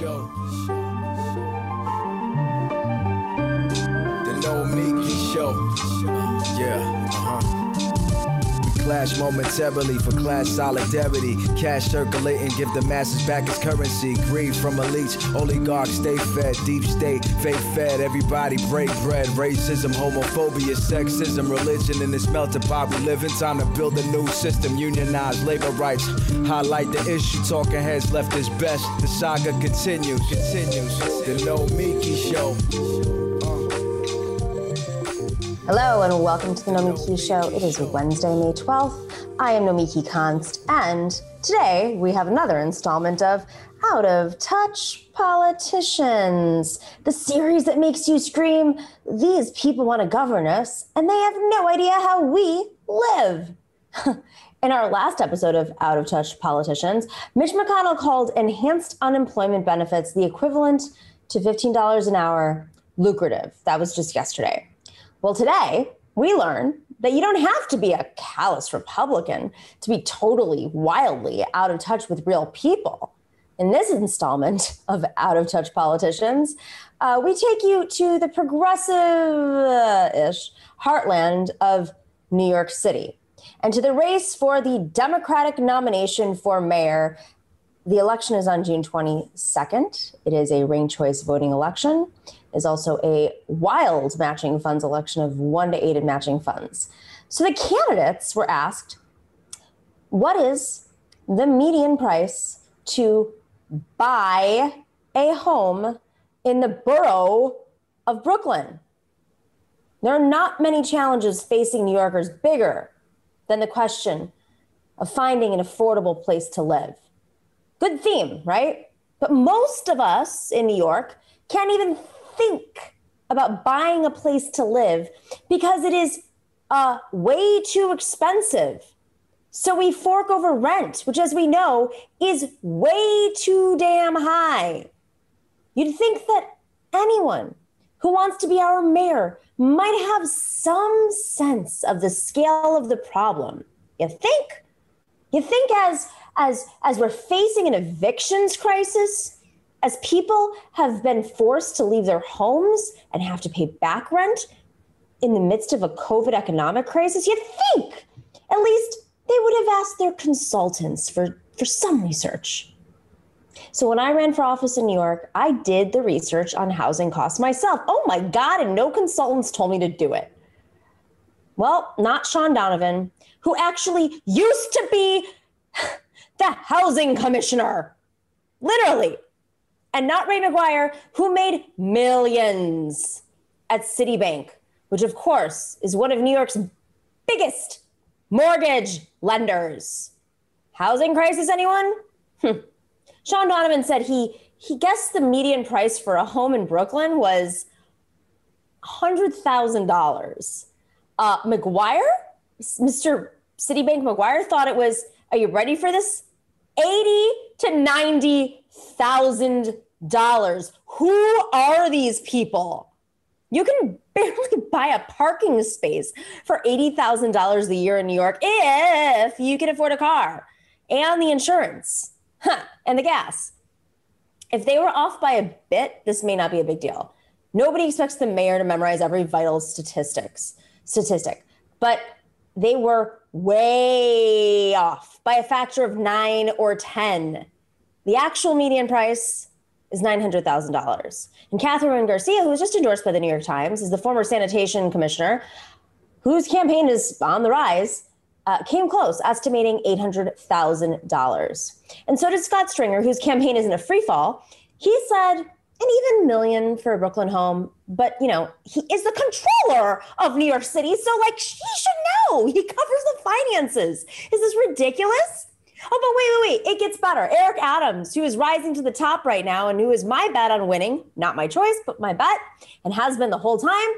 Show. The Nomiki Show. Clash momentarily for class solidarity. Cash circulating, give the masses back its currency. Greed from elites, oligarchs stay fed. Deep state, faith fed. Everybody break bread. Racism, homophobia, sexism, religion in this melting pot we live in. Time to build a new system, unionize labor rights. Highlight the issue, talking heads left is best. The saga continues, continues. The No Miki Show. Hello and welcome to the Nomiki Show. It is Wednesday, May 12th. I am Nomiki Konst, and today we have another installment of Out of Touch Politicians, the series that makes you scream, These people want to govern us, and they have no idea how we live. In our last episode of Out of Touch Politicians, Mitch McConnell called enhanced unemployment benefits the equivalent to $15 an hour lucrative. That was just yesterday. Well, today we learn that you don't have to be a callous Republican to be totally, wildly out of touch with real people. In this installment of Out of Touch Politicians, uh, we take you to the progressive ish heartland of New York City and to the race for the Democratic nomination for mayor. The election is on June 22nd. It is a ranked choice voting election is also a wild matching funds election of one to eight in matching funds. So the candidates were asked, what is the median price to buy a home in the borough of Brooklyn? There are not many challenges facing New Yorkers bigger than the question of finding an affordable place to live. Good theme, right? But most of us in New York can't even think about buying a place to live because it is uh, way too expensive. So we fork over rent, which, as we know, is way too damn high. You'd think that anyone who wants to be our mayor might have some sense of the scale of the problem. You think? You think as as as we're facing an evictions crisis, as people have been forced to leave their homes and have to pay back rent in the midst of a COVID economic crisis, you'd think at least they would have asked their consultants for, for some research. So when I ran for office in New York, I did the research on housing costs myself. Oh my God, and no consultants told me to do it. Well, not Shaun Donovan, who actually used to be the housing commissioner. Literally, and not Ray McGuire, who made millions at Citibank, which of course is one of New York's biggest mortgage lenders. Housing crisis, anyone? Hmm. Shaun Donovan said he he guessed the median price for a home in Brooklyn was $100,000. Uh, McGuire, Mr. Citibank McGuire, thought it was, are you ready for this? 80 to 90 thousand dollars. Who are these people? You can barely buy a parking space for eighty thousand dollars a year in New York if you can afford a car and the insurance huh, and the gas. If they were off by a bit, this may not be a big deal. Nobody expects the mayor to memorize every vital statistics statistic, but they were way off by a factor of nine or ten. The actual median price is $900,000. And Kathryn Garcia, who was just endorsed by the New York Times, is the former sanitation commissioner, whose campaign is on the rise, uh, came close, estimating $800,000. And so did Scott Stringer, whose campaign is in a free fall. He said an even million for a Brooklyn home, but you know, he is the controller of New York City, so like he should know. He covers the finances. Is this ridiculous? Oh, but wait, wait, wait. It gets better. Eric Adams, who is rising to the top right now and who is my bet on winning, not my choice, but my bet, and has been the whole time.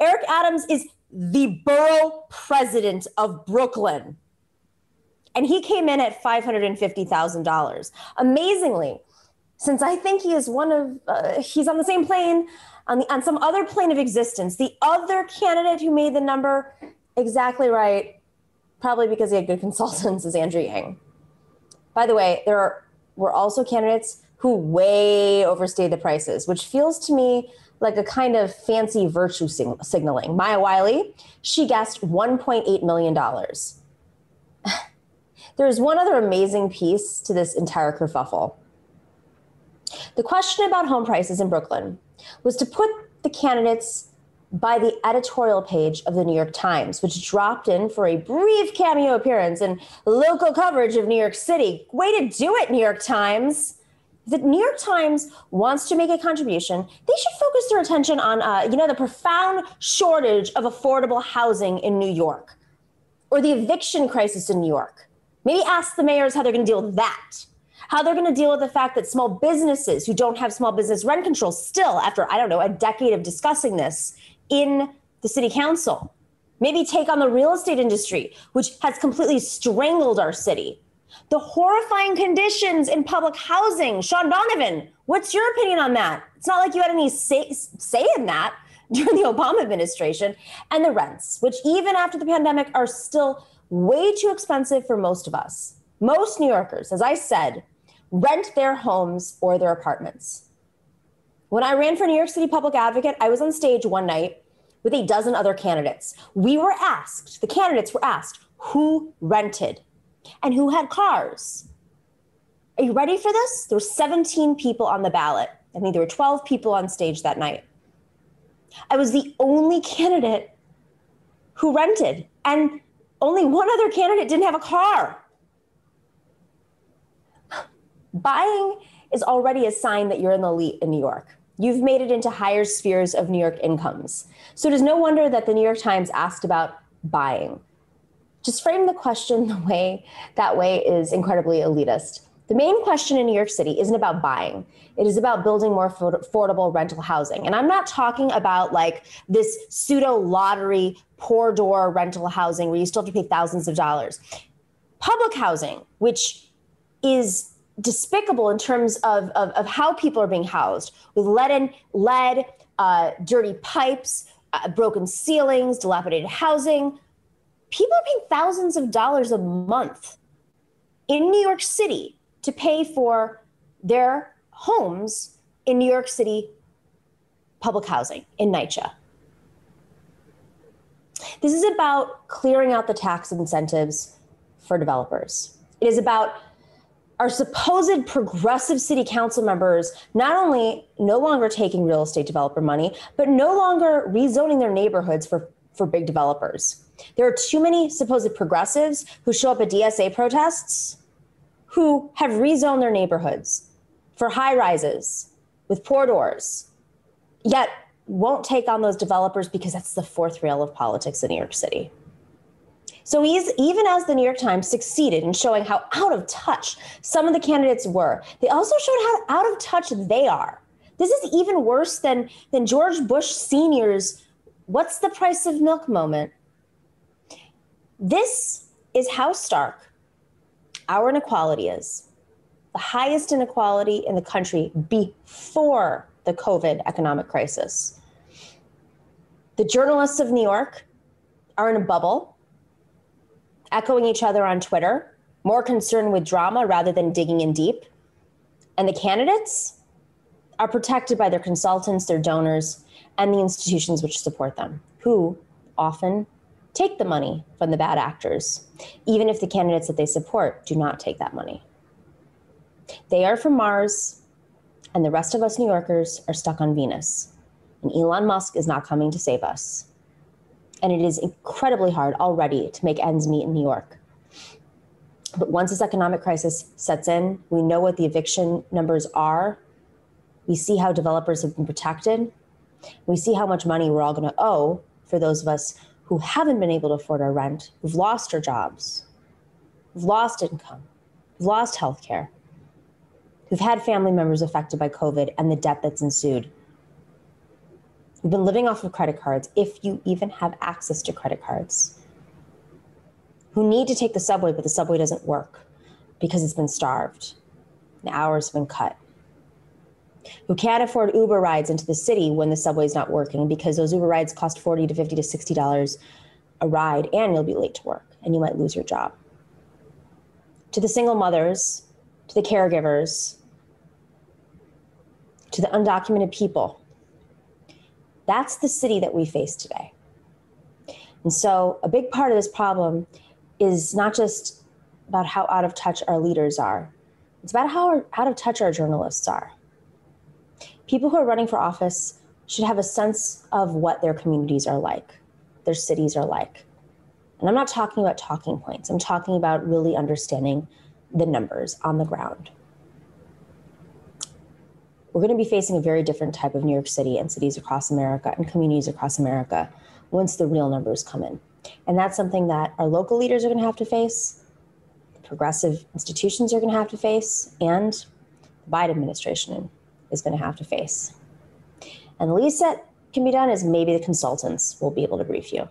Eric Adams is the borough president of Brooklyn. And he came in at $550,000. Amazingly, since I think he is one of, uh, he's on the same plane, on, the, on some other plane of existence, the other candidate who made the number exactly right, probably because he had good consultants, is Andrew Yang. By the way, there are, were also candidates who way overstayed the prices, which feels to me like a kind of fancy virtue sing- signaling. Maya Wiley, she guessed $1.8 million. There's one other amazing piece to this entire kerfuffle. The question about home prices in Brooklyn was to put the candidates by the editorial page of the New York Times, which dropped in for a brief cameo appearance in local coverage of New York City. Way to do it, New York Times. The New York Times wants to make a contribution. They should focus their attention on, uh, you know, the profound shortage of affordable housing in New York, or the eviction crisis in New York. Maybe ask the mayors how they're going to deal with that how they're going to deal with the fact that small businesses who don't have small business rent control still, after, I don't know, a decade of discussing this in the city council, maybe take on the real estate industry, which has completely strangled our city. The horrifying conditions in public housing. Shaun Donovan, what's your opinion on that? It's not like you had any say, say in that during the Obama administration. And the rents, which even after the pandemic are still way too expensive for most of us. Most New Yorkers, as I said, rent their homes or their apartments. When I ran for New York City Public Advocate, I was on stage one night with a dozen other candidates. We were asked, the candidates were asked, who rented and who had cars. Are you ready for this? There were 17 people on the ballot. I think there were 12 people on stage that night. I was the only candidate who rented, and only one other candidate didn't have a car. Buying is already a sign that you're in the elite in New York. You've made it into higher spheres of New York incomes. So it is no wonder that the New York Times asked about buying. Just frame the question the way that way is incredibly elitist. The main question in New York City isn't about buying. It is about building more affordable rental housing. And I'm not talking about like this pseudo lottery, poor door rental housing where you still have to pay thousands of dollars. Public housing, which is despicable in terms of, of, of, how people are being housed with lead, in, lead uh, dirty pipes, uh, broken ceilings, dilapidated housing. People are paying thousands of dollars a month in New York City to pay for their homes in New York City public housing in NYCHA. This is about clearing out the tax incentives for developers. It is about our supposed progressive city council members not only no longer taking real estate developer money, but no longer rezoning their neighborhoods for, for big developers. There are too many supposed progressives who show up at DSA protests who have rezoned their neighborhoods for high rises with poor doors, yet won't take on those developers because that's the fourth rail of politics in New York City. So even as the New York Times succeeded in showing how out of touch some of the candidates were, they also showed how out of touch they are. This is even worse than, than George Bush Sr.'s what's the price of milk moment. This is how stark our inequality is. The highest inequality in the country before the COVID economic crisis. The journalists of New York are in a bubble echoing each other on Twitter, more concerned with drama rather than digging in deep. And the candidates are protected by their consultants, their donors, and the institutions which support them, who often take the money from the bad actors, even if the candidates that they support do not take that money. They are from Mars, and the rest of us New Yorkers are stuck on Venus. And Elon Musk is not coming to save us and it is incredibly hard already to make ends meet in New York. But once this economic crisis sets in, we know what the eviction numbers are. We see how developers have been protected. We see how much money we're all going to owe for those of us who haven't been able to afford our rent, who've lost our jobs, who've lost income, who've lost health care, who've had family members affected by COVID and the debt that's ensued. You've been living off of credit cards, if you even have access to credit cards, who need to take the subway, but the subway doesn't work because it's been starved, the hours have been cut, who can't afford Uber rides into the city when the subway is not working because those Uber rides cost 40 to 50 to 60 dollars a ride and you'll be late to work and you might lose your job. To the single mothers, to the caregivers to the undocumented people. That's the city that we face today. And so, a big part of this problem is not just about how out of touch our leaders are, it's about how out of touch our journalists are. People who are running for office should have a sense of what their communities are like, their cities are like. And I'm not talking about talking points, I'm talking about really understanding the numbers on the ground. We're going to be facing a very different type of New York City and cities across America and communities across America once the real numbers come in. And that's something that our local leaders are going to have to face, progressive institutions are going to have to face, and the Biden administration is going to have to face. And the least that can be done is maybe the consultants will be able to brief you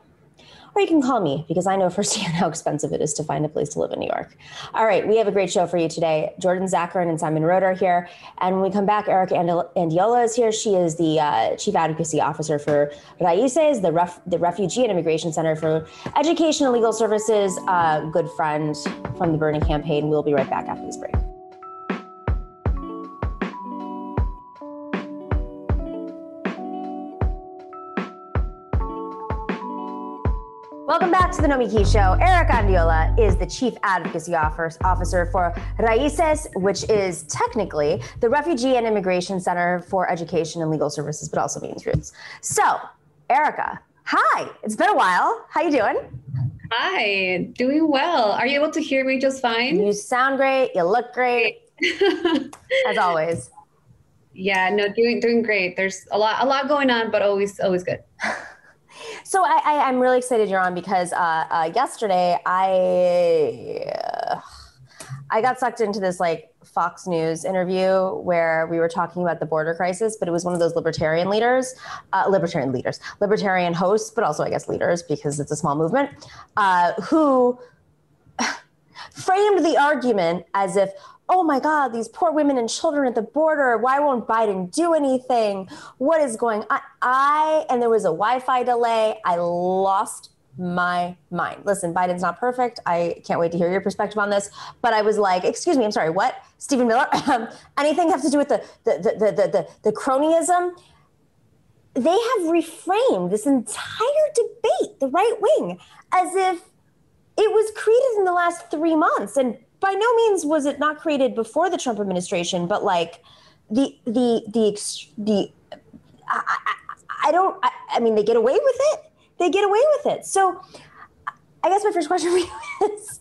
or you can call me because I know firsthand how expensive it is to find a place to live in New York. All right, we have a great show for you today. Jordan Zakarin and Simon Narode are here. And when we come back, Erika Andiola is here. She is the uh, Chief Advocacy Officer for Raices, the, Ref- the Refugee and Immigration Center for Education and Legal Services, uh, good friend from the Bernie campaign. We'll be right back after this break. Welcome back to the Nomiki Show. Erika Andiola is the Chief Advocacy Officer for Raices, which is technically the Refugee and Immigration Center for Education and Legal Services, but also means roots. So, Erika, hi. It's been a while. How you doing? Hi, doing well. Are you able to hear me just fine? You sound great. You look great. as always. Yeah, no, doing doing great. There's a lot a lot going on, but always always good. So I, I, am really excited you're on because uh, uh, yesterday I uh, I got sucked into this like Fox News interview where we were talking about the border crisis, but it was one of those libertarian leaders, uh, libertarian leaders, libertarian hosts, but also I guess leaders because it's a small movement, uh, who framed the argument as if, oh my God, these poor women and children at the border. Why won't Biden do anything? What is going on? I, and there was a Wi Fi delay. I lost my mind. Listen, Biden's not perfect. I can't wait to hear your perspective on this. But I was like, excuse me, I'm sorry, what? Stephen Miller? Um, anything have to do with the, the, the, the, the, the cronyism? They have reframed this entire debate, the right wing, as if it was created in the last three months. And by no means was it not created before the Trump administration, but like the the the the I, I, I don't I, I, mean they get away with it. They get away with it. So I guess my first question for you is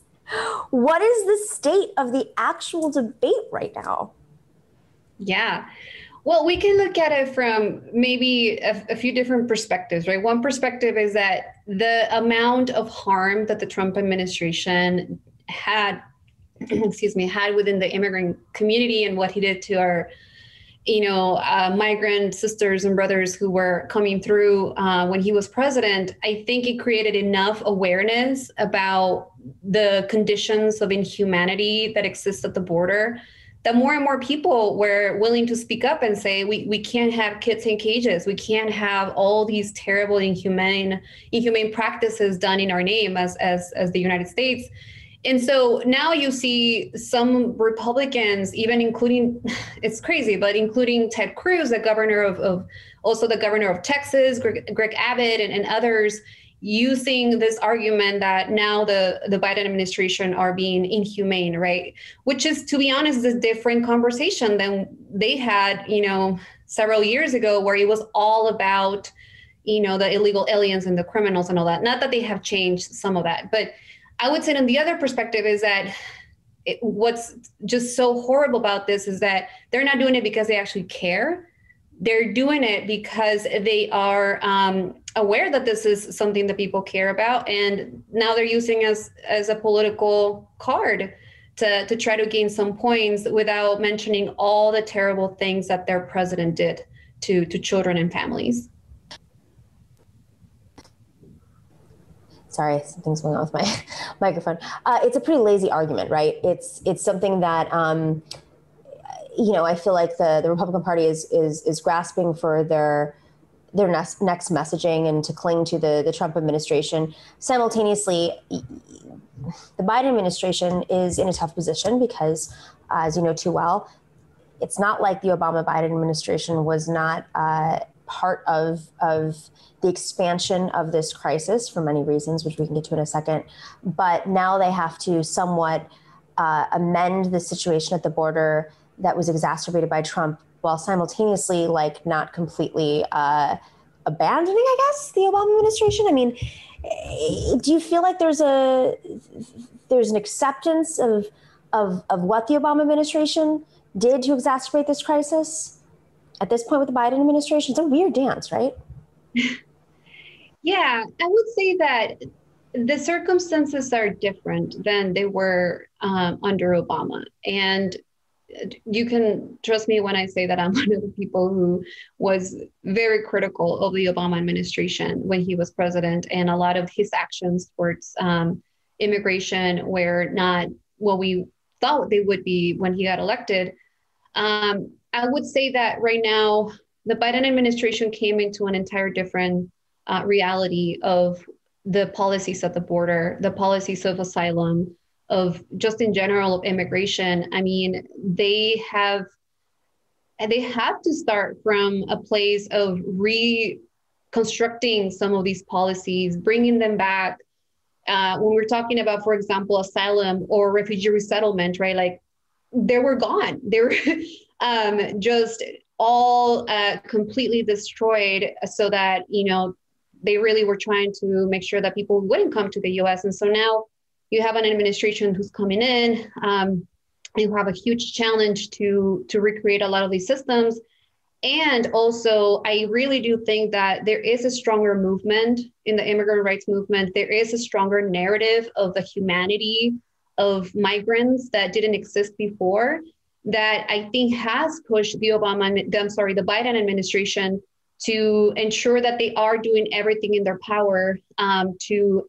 what is the state of the actual debate right now? Yeah. Well, we can look at it from maybe a, a, few different perspectives, right? One perspective is that the amount of harm that the Trump administration had excuse me, had within the immigrant community and what he did to our, you know, uh, migrant sisters and brothers who were coming through uh, when he was president, I think it created enough awareness about the conditions of inhumanity that exist at the border that more and more people were willing to speak up and say we, we can't have kids in cages. We can't have all these terrible inhumane inhumane practices done in our name as as as the united states and so now you see some Republicans, even including, it's crazy, but including Ted Cruz, the governor of, of also the governor of Texas, Greg, Greg Abbott, and, and others, using this argument that now the, the Biden administration are being inhumane, right? Which is, to be honest, a different conversation than they had, you know, several years ago, where it was all about, you know, the illegal aliens and the criminals and all that. Not that they have changed some of that, but I would say, on the other perspective, is that it, what's just so horrible about this is that they're not doing it because they actually care. They're doing it because they are um, aware that this is something that people care about, and now they're using as as a political card to to try to gain some points without mentioning all the terrible things that their president did to to children and families. sorry, something's going on with my microphone. Uh, it's a pretty lazy argument, right? It's it's something that um, you know I feel like the the Republican Party is is is grasping for their their next, next messaging and to cling to the the Trump administration. Simultaneously, the Biden administration is in a tough position because, as you know too well, it's not like the Obama Biden administration was not uh, part of of the expansion of this crisis for many reasons, which we can get to in a second. But now they have to somewhat uh, amend the situation at the border that was exacerbated by Trump, while simultaneously, like, not completely uh, abandoning, I guess, the Obama administration. I mean, do you feel like there's a there's an acceptance of of of what the Obama administration did to exacerbate this crisis at this point with the Biden administration? It's a weird dance, right? Yeah, I would say that the circumstances are different than they were um, under Obama. And you can trust me when I say that I'm one of the people who was very critical of the Obama administration when he was president, and a lot of his actions towards um, immigration were not what we thought they would be when he got elected. Um, I would say that right now, the Biden administration came into an entire different uh, reality of the policies at the border, the policies of asylum, of just in general of immigration. I mean, they have they have to start from a place of reconstructing some of these policies, bringing them back. Uh, when we're talking about, for example, asylum or refugee resettlement, right? Like they were gone. They were um, just all uh, completely destroyed so that you know they really were trying to make sure that people wouldn't come to the US. And so now you have an administration who's coming in. Um, you have a huge challenge to to recreate a lot of these systems. And also, I really do think that there is a stronger movement in the immigrant rights movement. There is a stronger narrative of the humanity of migrants that didn't exist before that I think has pushed the Obama, I'm sorry, the Biden administration to ensure that they are doing everything in their power um, to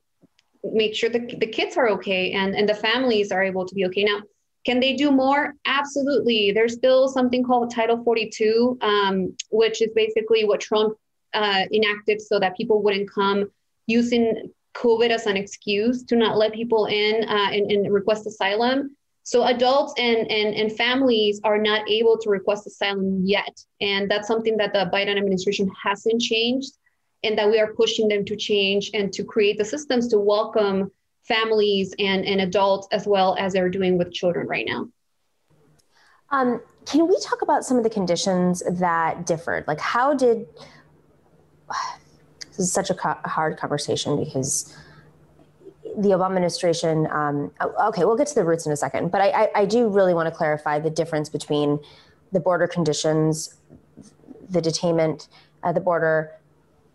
make sure that the kids are okay and, and the families are able to be okay. Now, can they do more? Absolutely. There's still something called Title 42, um, which is basically what Trump uh, enacted so that people wouldn't come using COVID as an excuse to not let people in uh, and, and request asylum. So adults and, and, and families are not able to request asylum yet. And that's something that the Biden administration hasn't changed and that we are pushing them to change and to create the systems to welcome families and, and adults as well as they're doing with children right now. Um, can we talk about some of the conditions that differed? Like, how did this is such a hard conversation because the Obama administration, um, okay, we'll get to the roots in a second, but I, I, I do really want to clarify the difference between the border conditions, the detainment at the border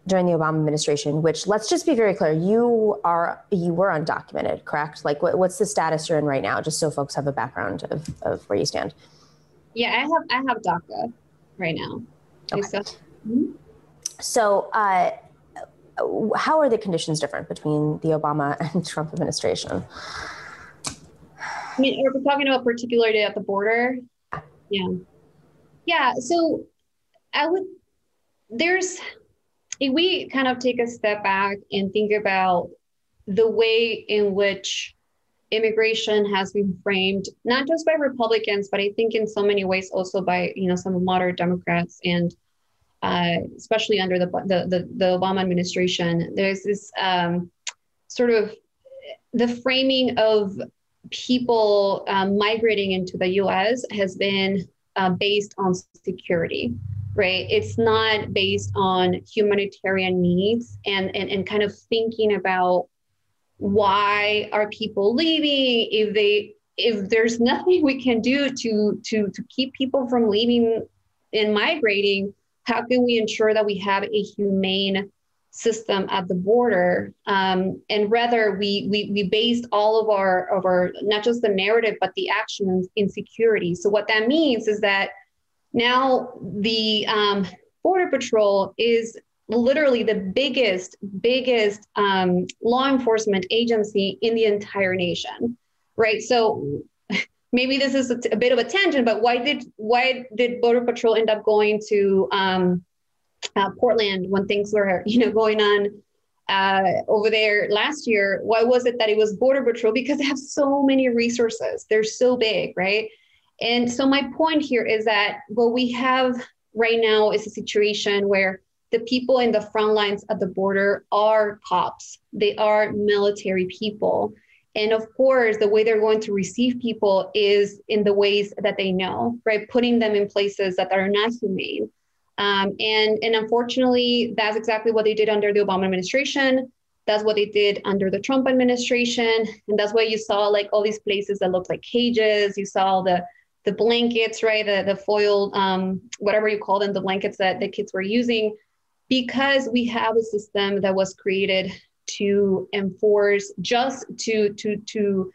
during the Obama administration, which let's just be very clear, you are you were undocumented, correct? Like what, what's the status you're in right now, just so folks have a background of, of where you stand. Yeah, I have I have DACA right now. Okay. So, mm-hmm. so uh, how are the conditions different between the Obama and Trump administration? I mean, are we talking about particularly at the border? Yeah. Yeah. So I would, there's, if we kind of take a step back and think about the way in which immigration has been framed, not just by Republicans, but I think in so many ways also by, you know, some moderate Democrats and uh, especially under the, the, the, the, Obama administration, there's this um, sort of the framing of people um, migrating into the US has been uh, based on security, right? It's not based on humanitarian needs and, and, and kind of thinking about why are people leaving if they if there's nothing we can do to to to keep people from leaving and migrating how can we ensure that we have a humane system at the border? Um, and rather we, we we based all of our of our not just the narrative but the actions in security. So what that means is that now the um, border patrol is literally the biggest biggest um, law enforcement agency in the entire nation right? So maybe this is a, t- a bit of a tangent, but why did why did Border Patrol end up going to um, uh, Portland when things were you know going on uh, over there last year? Why was it that it was Border Patrol? Because they have so many resources. They're so big, right? And so my point here is that what we have right now is a situation where the people in the front lines at the border are cops. They are military people. And of course, the way they're going to receive people is in the ways that they know, right? Putting them in places that are not humane. Um, and, and unfortunately, that's exactly what they did under the Obama administration. That's what they did under the Trump administration. And that's why you saw like all these places that looked like cages. You saw the the blankets, right? The the foil, um, whatever you call them, the blankets that the kids were using, because we have a system that was created to enforce just to to to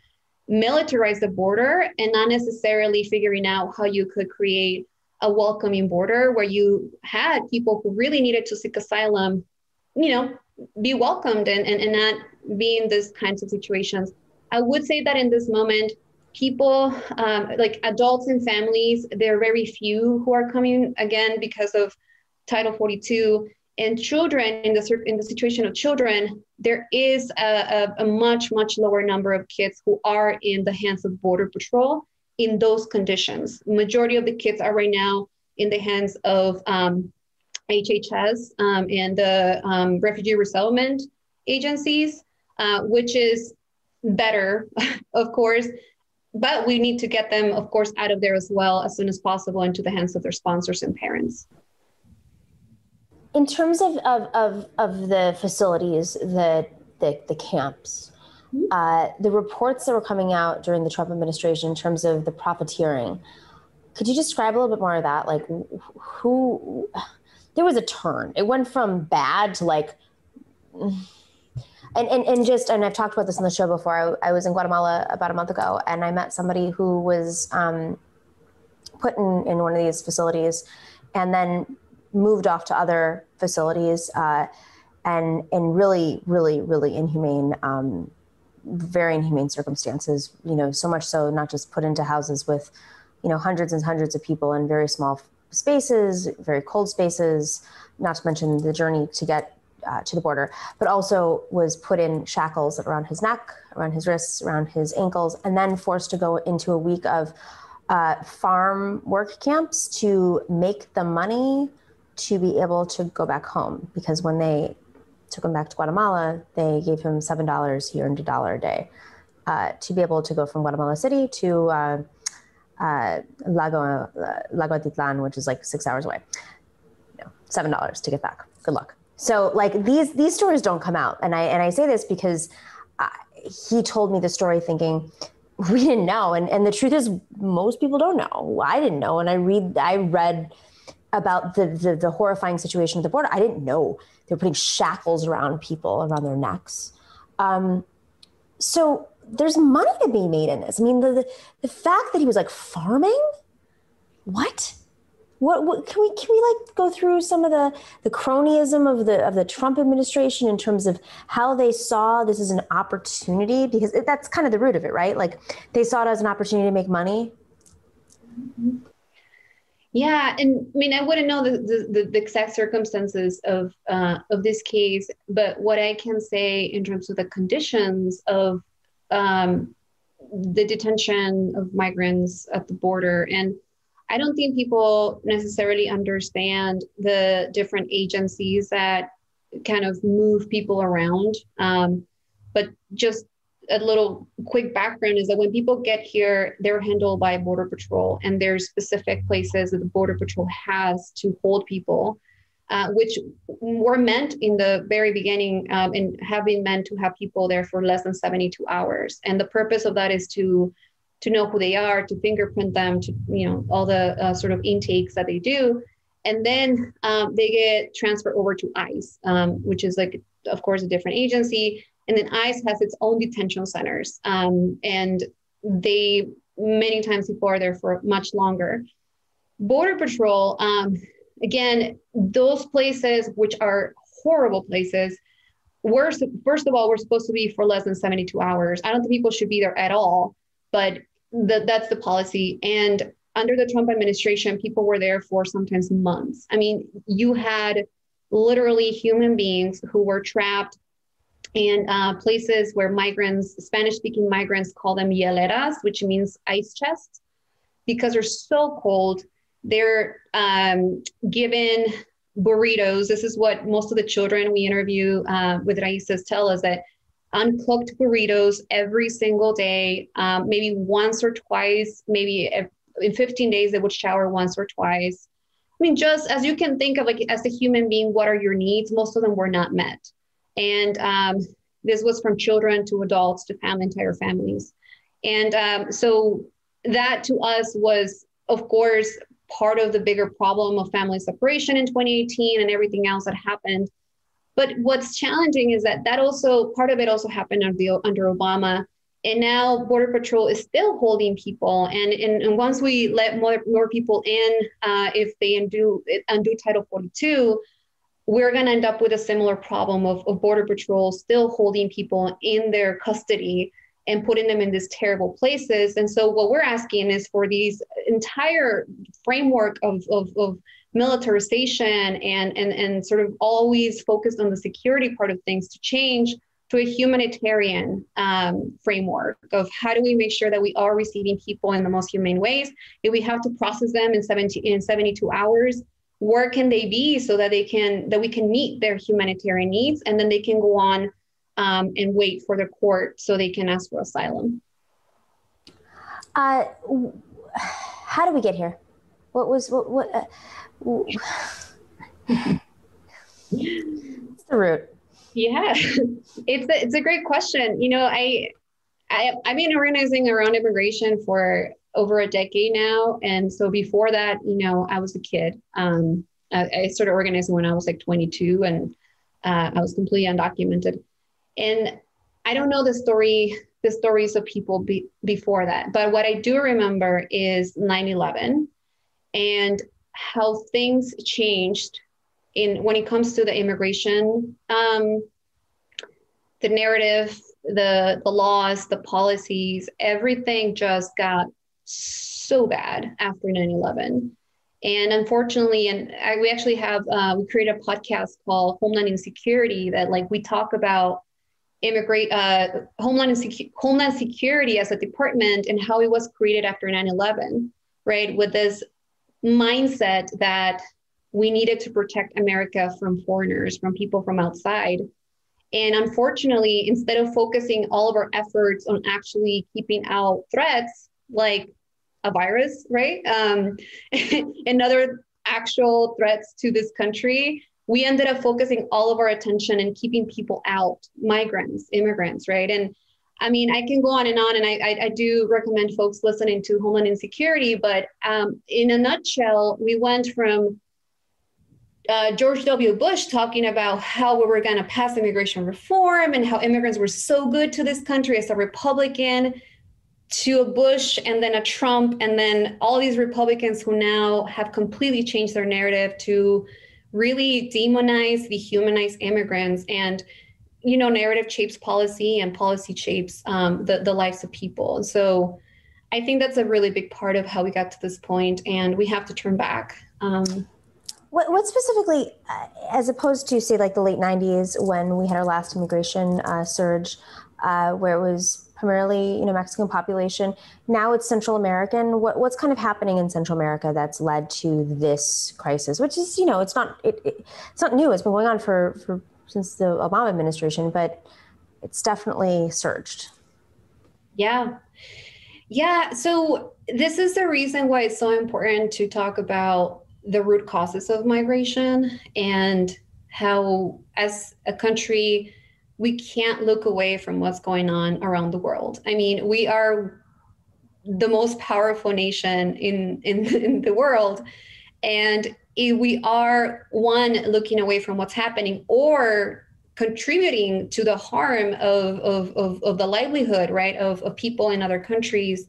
militarize the border and not necessarily figuring out how you could create a welcoming border where you had people who really needed to seek asylum, you know, be welcomed and, and, and not be in these kinds of situations. I would say that in this moment, people um, like adults and families, there are very few who are coming again because of Title 42. And children, in the, in the situation of children, there is a, a, a much, much lower number of kids who are in the hands of Border Patrol in those conditions. Majority of the kids are right now in the hands of um, HHS um, and the um, refugee resettlement agencies, uh, which is better, of course. But we need to get them, of course, out of there as well as soon as possible into the hands of their sponsors and parents. In terms of, of, of, of the facilities, the, the, the camps, mm-hmm. uh, the reports that were coming out during the Trump administration in terms of the profiteering, could you describe a little bit more of that? Like, who, there was a turn. It went from bad to like, and, and, and just, and I've talked about this on the show before. I, I was in Guatemala about a month ago and I met somebody who was um, put in, in one of these facilities and then moved off to other facilities uh, and in really, really, really inhumane, um, very inhumane circumstances, you know, so much so not just put into houses with, you know, hundreds and hundreds of people in very small spaces, very cold spaces, not to mention the journey to get uh, to the border, but also was put in shackles around his neck, around his wrists, around his ankles, and then forced to go into a week of uh, farm work camps to make the money to be able to go back home. Because when they took him back to Guatemala, they gave him $7. He earned a dollar a day uh, to be able to go from Guatemala City to uh, uh, Lago uh, Lago Atitlan, which is like six hours away. Know, seven dollars to get back. Good luck. So like these these stories don't come out, and I and I say this because I, he told me the story thinking we didn't know, and and the truth is most people don't know. I didn't know, and I read I read about the, the, the horrifying situation at the border. I didn't know they were putting shackles around people around their necks. Um, so there's money to be made in this. I mean, the, the, the fact that he was like farming, what? What, what, can we can we like go through some of the the cronyism of the of the Trump administration in terms of how they saw this as an opportunity because it, that's kind of the root of it, right? Like they saw it as an opportunity to make money. Yeah, and I mean I wouldn't know the the, the exact circumstances of uh, of this case, but what I can say in terms of the conditions of um, the detention of migrants at the border. And I don't think people necessarily understand the different agencies that kind of move people around. Um, but just a little quick background is that when people get here, they're handled by Border Patrol, and there's specific places that the Border Patrol has to hold people. Uh, which were meant in the very beginning um, and have been meant to have people there for less than 72 hours. And the purpose of that is to to know who they are, to fingerprint them, to you know all the uh, sort of intakes that they do, and then um, they get transferred over to ICE, um, which is like of course a different agency. And then ICE has its own detention centers, um, and they many times before there for much longer. Border Patrol um, again, those places which are horrible places, we're first of all, we're supposed to be for less than 72 hours. I don't think people should be there at all, but the, that's the policy. And under the Trump administration, people were there for sometimes months. I mean, you had literally human beings who were trapped in uh, places where migrants, Spanish speaking migrants, call them hieleras, which means ice chests because they're so cold, they're um, given burritos. This is what most of the children we interview uh, with Raíces tell us that uncooked burritos every single day, um, maybe once or twice, maybe in 15 days they would shower once or twice. I mean, just as you can think of, like as a human being, what are your needs? Most of them were not met, and um, this was from children to adults to family, entire families, and um, so that to us was, of course, part of the bigger problem of family separation in 2018 and everything else that happened. But what's challenging is that that also part of it also happened under, under Obama. And now Border Patrol is still holding people. And, and, and once we let more, more people in, uh, if they undo, undo Title 42, we're going to end up with a similar problem of, of Border Patrol still holding people in their custody and putting them in these terrible places. And so what we're asking is for these entire framework of, of, of militarization and, and, and sort of always focused on the security part of things to change to a humanitarian um, framework of how do we make sure that we are receiving people in the most humane ways if we have to process them in 70 in 72 hours where can they be so that they can that we can meet their humanitarian needs and then they can go on um, and wait for the court so they can ask for asylum. Uh, how do we get here? What was what? what uh, What's the root? Yeah, it's a, it's a great question. You know, I, I I've been organizing around immigration for over a decade now, and so before that, you know, I was a kid. Um, I, I started organizing when I was like 22, and uh, I was completely undocumented. And I don't know the story, the stories of people be, before that, but what I do remember is 9/11 and how things changed in when it comes to the immigration, um, the narrative, the the laws, the policies, everything just got so bad after 9/11. And unfortunately, and I, we actually have uh, we created a podcast called Homeland Insecurity that like we talk about immigrate uh, homeland, homeland security as a department and how it was created after 9-11 right with this mindset that we needed to protect america from foreigners from people from outside and unfortunately instead of focusing all of our efforts on actually keeping out threats like a virus right um, and other actual threats to this country we ended up focusing all of our attention and keeping people out, migrants, immigrants, right? And I mean, I can go on and on, and I, I, I do recommend folks listening to Homeland Insecurity. But um, in a nutshell, we went from uh, George W. Bush talking about how we were going to pass immigration reform and how immigrants were so good to this country as a Republican, to a Bush and then a Trump, and then all these Republicans who now have completely changed their narrative to really demonize, dehumanize immigrants. And, you know, narrative shapes policy and policy shapes um, the, the lives of people. So I think that's a really big part of how we got to this point, and we have to turn back. Um, what, what specifically, uh, as opposed to, say, like the late 90s when we had our last immigration uh, surge, uh, where it was primarily you know Mexican population. Now it's Central American. What, what's kind of happening in Central America that's led to this crisis? Which is you know it's not it, it, it's not new. It's been going on for for since the Obama administration, but it's definitely surged. Yeah. Yeah, so this is the reason why it's so important to talk about the root causes of migration and how, as a country, we can't look away from what's going on around the world. I mean, we are the most powerful nation in in, in the world, and we are one looking away from what's happening or contributing to the harm of of of, of the livelihood, right, of of people in other countries.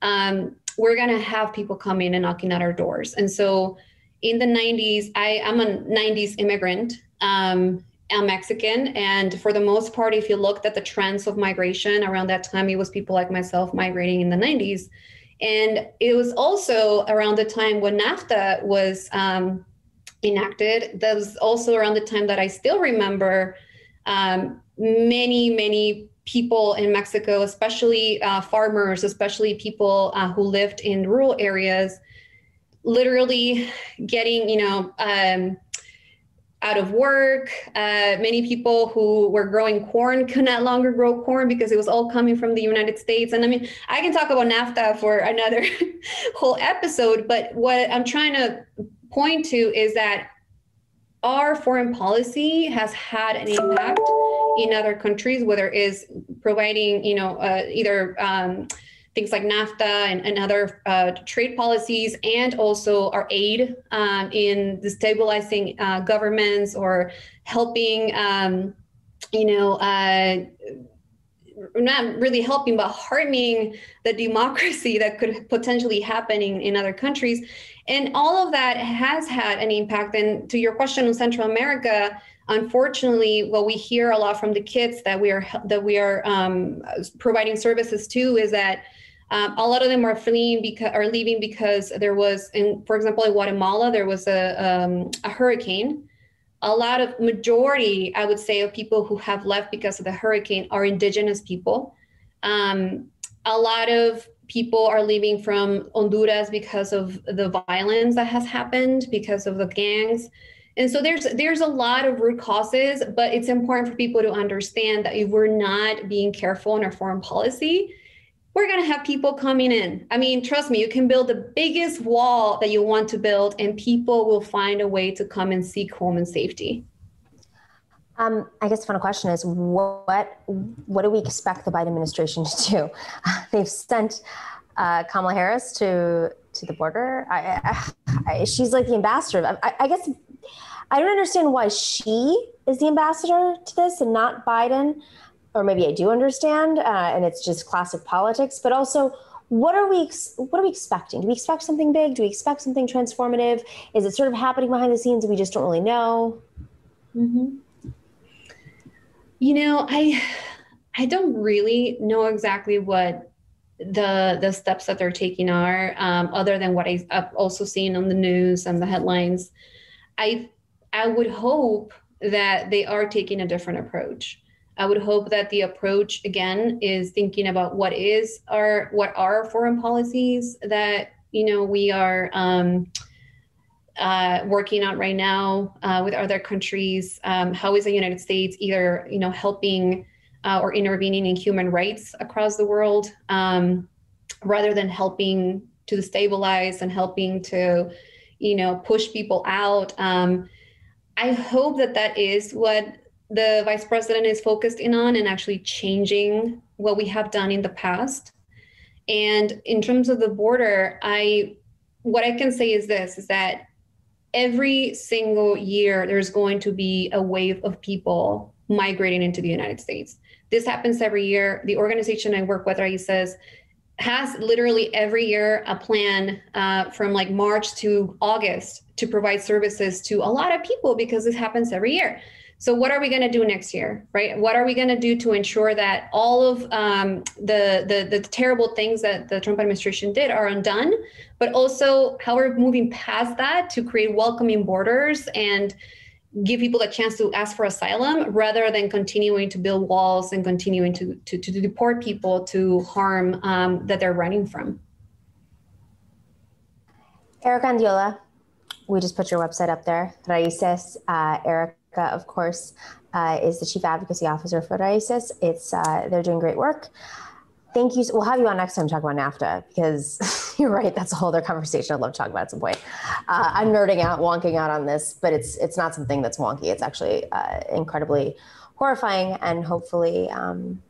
Um, we're gonna have people coming and knocking at our doors, and so in the 90s, I am a 90s immigrant. Um, I'm Mexican. And for the most part, if you looked at the trends of migration around that time, it was people like myself migrating in the 90s. And it was also around the time when NAFTA was um, enacted. That was also around the time that I still remember um, many, many people in Mexico, especially uh, farmers, especially people uh, who lived in rural areas, literally getting, you know, um, out of work. Uh, many people who were growing corn could not longer grow corn because it was all coming from the United States. And I mean, I can talk about NAFTA for another whole episode, but what I'm trying to point to is that our foreign policy has had an impact in other countries, whether it is providing, you know, uh, either um, things like NAFTA and, and other uh, trade policies, and also our aid um, in destabilizing uh, governments or helping, um, you know, uh, not really helping, but harming the democracy that could potentially happen in, in other countries. And all of that has had an impact. And to your question on Central America, unfortunately, what we hear a lot from the kids that we are that we are um, providing services to is that um, a lot of them are fleeing because are leaving because there was, in, for example, in Guatemala, there was a, um, a hurricane. A lot of majority, I would say, of people who have left because of the hurricane are indigenous people. Um, a lot of people are leaving from Honduras because of the violence that has happened because of the gangs. And so there's there's a lot of root causes, but it's important for people to understand that if we're not being careful in our foreign policy, we're going to have people coming in. I mean, trust me, you can build the biggest wall that you want to build, and people will find a way to come and seek home and safety. Um, I guess the final question is what what do we expect the Biden administration to do? They've sent uh, Kamala Harris to to the border. I, I, I, she's like the ambassador. I, guess I don't understand why she is the ambassador to this and not Biden, or maybe I do understand, uh, and it's just classic politics. But also, what are we what are we expecting? Do we expect something big? Do we expect something transformative? Is it sort of happening behind the scenes we just don't really know? Mm-hmm. You know, I I don't really know exactly what the the steps that they're taking are, um, other than what I, have also seen on the news and the headlines. I I would hope that they are taking a different approach. I would hope that the approach again is thinking about what is our what are foreign policies that you know we are um, uh, working on right now uh, with other countries. Um, how is the United States either you know helping uh, or intervening in human rights across the world, um, rather than helping to stabilize and helping to you know push people out. I hope that that is what the vice president is focused in on and actually changing what we have done in the past. And in terms of the border, I what I can say is this is that every single year there's going to be a wave of people migrating into the United States. This happens every year. The organization I work with, Raíces, has literally every year a plan uh, from like March to August to provide services to a lot of people because this happens every year. So, what are we going to do next year, right? What are we going to do to ensure that all of um, the, the the terrible things that the Trump administration did are undone, but also how we're moving past that to create welcoming borders and give people a chance to ask for asylum rather than continuing to build walls and continuing to to, to deport people to harm um, that they're running from. Erika Andiola, we just put your website up there. Raices, uh, Eric of course, uh, is the chief advocacy officer for Raices. It's uh, they're doing great work. Thank you. We'll have you on next time to talk about NAFTA because you're right. That's a whole other conversation I'd love to talk about at some point. Uh, I'm nerding out, wonking out on this, but it's it's not something that's wonky. It's actually uh, incredibly horrifying, and hopefully, um,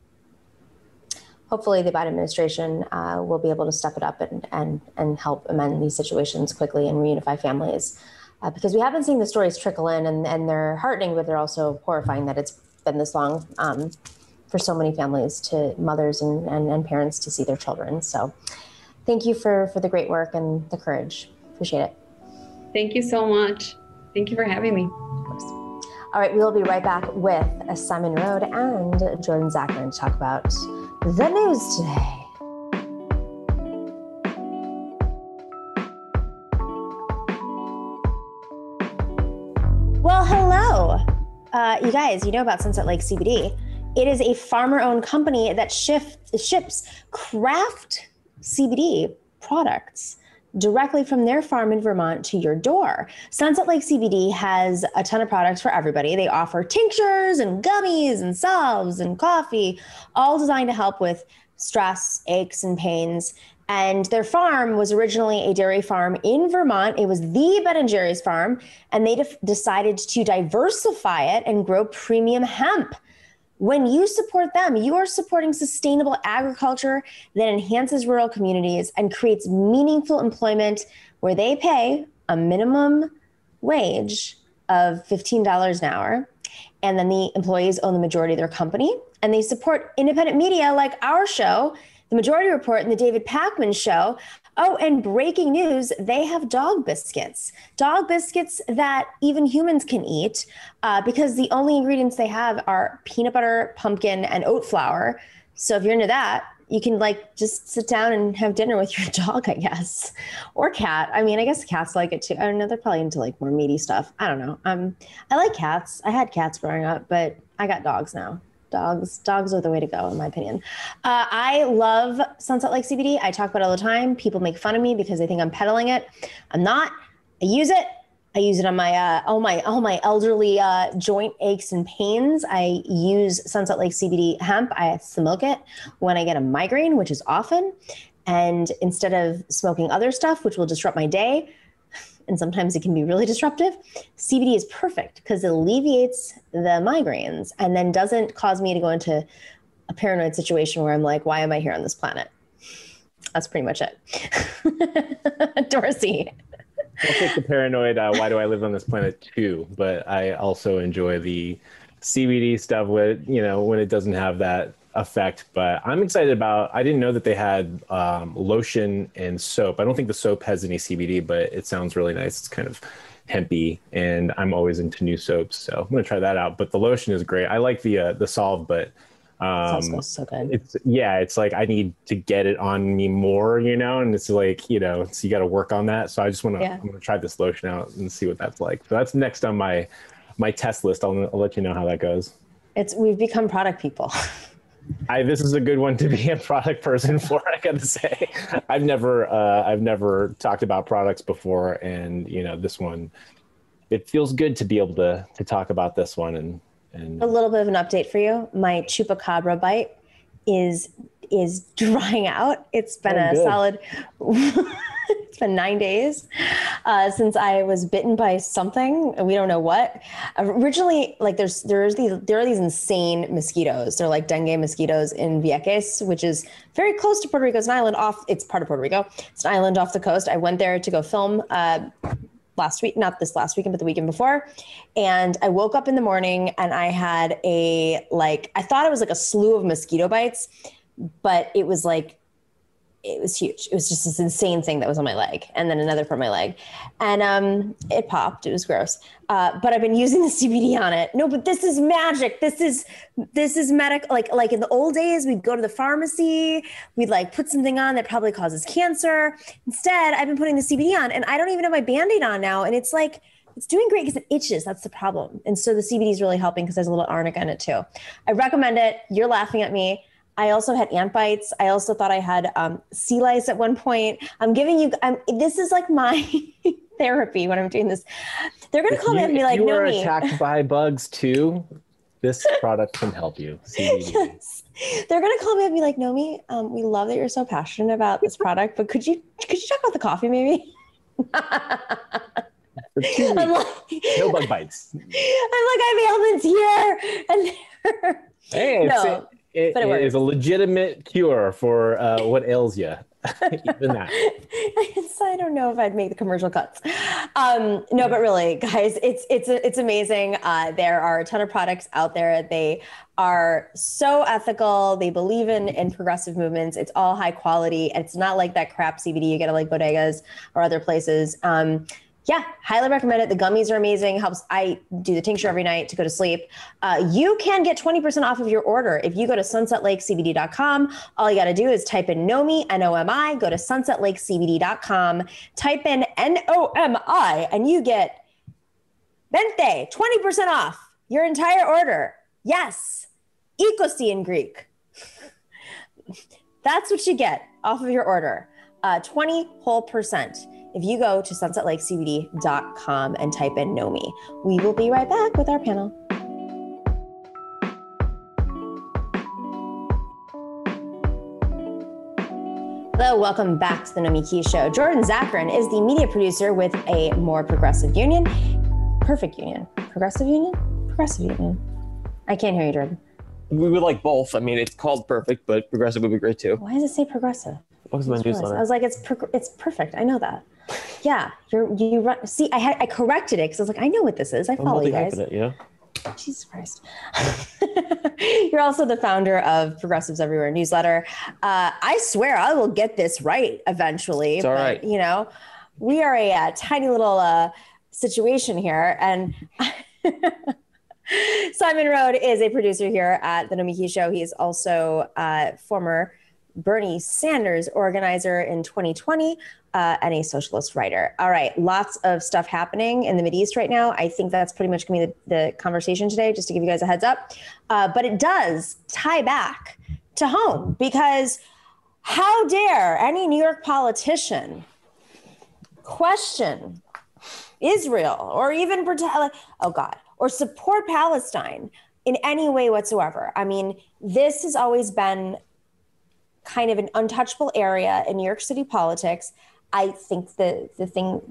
hopefully, the Biden administration uh, will be able to step it up and and and help amend these situations quickly and reunify families uh, because we haven't seen the stories trickle in and, and they're heartening, but they're also horrifying that it's been this long um, for so many families to mothers and, and, and, parents to see their children. So thank you for, for the great work and the courage. Appreciate it. Thank you so much. Thank you for having me. All right, we will be right back with Simon Narode and Jordan Zakarin to talk about the news today. Well, hello. Uh, you guys, you know about Sunset Lake CBD. It is a farmer owned company that ships craft CBD products directly from their farm in Vermont to your door. Sunset Lake CBD has a ton of products for everybody. They offer tinctures and gummies and salves and coffee, all designed to help with stress, aches, and pains. And their farm was originally a dairy farm in Vermont. It was the Ben and Jerry's farm, and they de- decided to diversify it and grow premium hemp. When you support them, you are supporting sustainable agriculture that enhances rural communities and creates meaningful employment where they pay a minimum wage of $15 an hour. And then the employees own the majority of their company and they support independent media like our show the Majority Report and the David Pakman Show. Oh, and breaking news they have dog biscuits. Dog biscuits that even humans can eat uh, because the only ingredients they have are peanut butter, pumpkin, and oat flour. So if you're into that, you can like just sit down and have dinner with your dog, I guess, or cat. I mean, I guess cats like it too. I don't know. They're probably into like more meaty stuff. I don't know. Um, I like cats. I had cats growing up, but I got dogs now dogs dogs are the way to go in my opinion. Uh, i love sunset lake cbd i talk about it all the time. People make fun of me because they think i'm peddling it. I'm not. I use it. I use it on my uh, all my all my elderly uh, joint aches and pains. I use sunset lake cbd hemp. I smoke it when i get a migraine which is often. And instead of smoking other stuff which will disrupt my day and sometimes it can be really disruptive. CBD is perfect because it alleviates the migraines and then doesn't cause me to go into a paranoid situation where I'm like, why am I here on this planet? That's pretty much it. Dorsey. I'll take the paranoid, uh, why do I live on this planet too? But I also enjoy the CBD stuff with, you know, when it doesn't have that effect. But I'm excited about. I didn't know that they had um, lotion and soap. I don't think the soap has any CBD, but it sounds really nice. It's kind of hempy, and I'm always into new soaps, so I'm gonna try that out. But the lotion is great. I like the uh, the solve, but um, so good. It's yeah, it's like I need to get it on me more, you know, and it's like you know, so you got to work on that. So I just want to. Yeah. I'm gonna try this lotion out and see what that's like. So that's next on my my test list. I'll, I'll let you know how that goes. It's we've become product people. I this is a good one to be a product person for. I gotta say, I've never uh, I've never talked about products before, and you know this one, it feels good to be able to to talk about this one and and a little bit of an update for you. My chupacabra bite is is drying out. It's been oh, a good. solid it's been nine days uh, since I was bitten by something. We don't know what. Originally, like there's there's these there are these insane mosquitoes. They're like dengue mosquitoes in Vieques, which is very close to Puerto Rico. It's an island off. It's part of Puerto Rico. It's an island off the coast. I went there to go film. Uh, last week, not this last weekend, but the weekend before. And I woke up in the morning and I had a like I thought it was like a slew of mosquito bites, but it was like it was huge. It was just this insane thing that was on my leg, and then another part my leg, and um, it popped. It was gross. Uh, but I've been using the CBD on it. No, but this is magic. This is this is medic. Like like in the old days, we'd go to the pharmacy. We'd like put something on that probably causes cancer. Instead, I've been putting the CBD on, and I don't even have my band-aid on now, and it's like it's doing great because it itches. That's the problem. And so the CBD is really helping because there's a little arnica in it too. I recommend it. You're laughing at me. I also had ant bites. I also thought I had um, sea lice at one point. I'm giving you. I'm, this is like my therapy when I'm doing this. They're gonna call you, me and be like, "You were attacked by bugs too." This product can help you. yes. They're gonna call me and be like, Nomi, um, we love that you're so passionate about this product, but could you could you talk about the coffee maybe? I'm like, no bug bites. I'm like, I have ailments here, and hey, no it, but it, it is a legitimate cure for uh, what ails you. Even that. I don't know if I'd make the commercial cuts. Um, no, but really, guys, it's it's it's amazing. Uh, there are a ton of products out there. They are so ethical. They believe in in progressive movements. It's all high quality. It's not like that crap CBD you get at like bodegas or other places. Um, yeah, highly recommend it. The gummies are amazing. Helps. I do the tincture every night to go to sleep. Uh, you can get 20% off of your order if you go to sunsetlakecbd.com. All you got to do is type in NOMI, N O M I, go to sunsetlakecbd.com, type in N O M I, and you get Vente, 20% off your entire order. Yes. Ecosi in Greek. That's what you get off of your order. Uh, 20 whole percent if you go to sunsetlakecbd.com and type in Nomi. We will be right back with our panel. Hello, welcome back to the Nomiki Show. Jordan Zakarin is the media producer with a more progressive union. Perfect union. Progressive union? Progressive union. I can't hear you, Jordan. We would like both. I mean, it's called perfect, but progressive would be great too. Why does it say progressive? What's my I was like, it's per- it's perfect. I know that. Yeah, you're you run. See, I had I corrected it because I was like, I know what this is. I follow you guys. you know? Jesus Christ. You're also the founder of Progressives Everywhere newsletter. Uh, I swear I will get this right eventually. It's all but, right. You know, we are a, uh tiny little uh, situation here. And Simon Narode is a producer here at the Nomiki Show. He is also uh, former Bernie Sanders organizer in 2020 uh, and a socialist writer. All right, lots of stuff happening in the Mideast right now. I think that's pretty much going to be the, the conversation today, just to give you guys a heads up. Uh, but it does tie back to home because how dare any New York politician question Israel or even pretend, oh God, or support Palestine in any way whatsoever. I mean, this has always been kind of an untouchable area in New York City politics. I think the the thing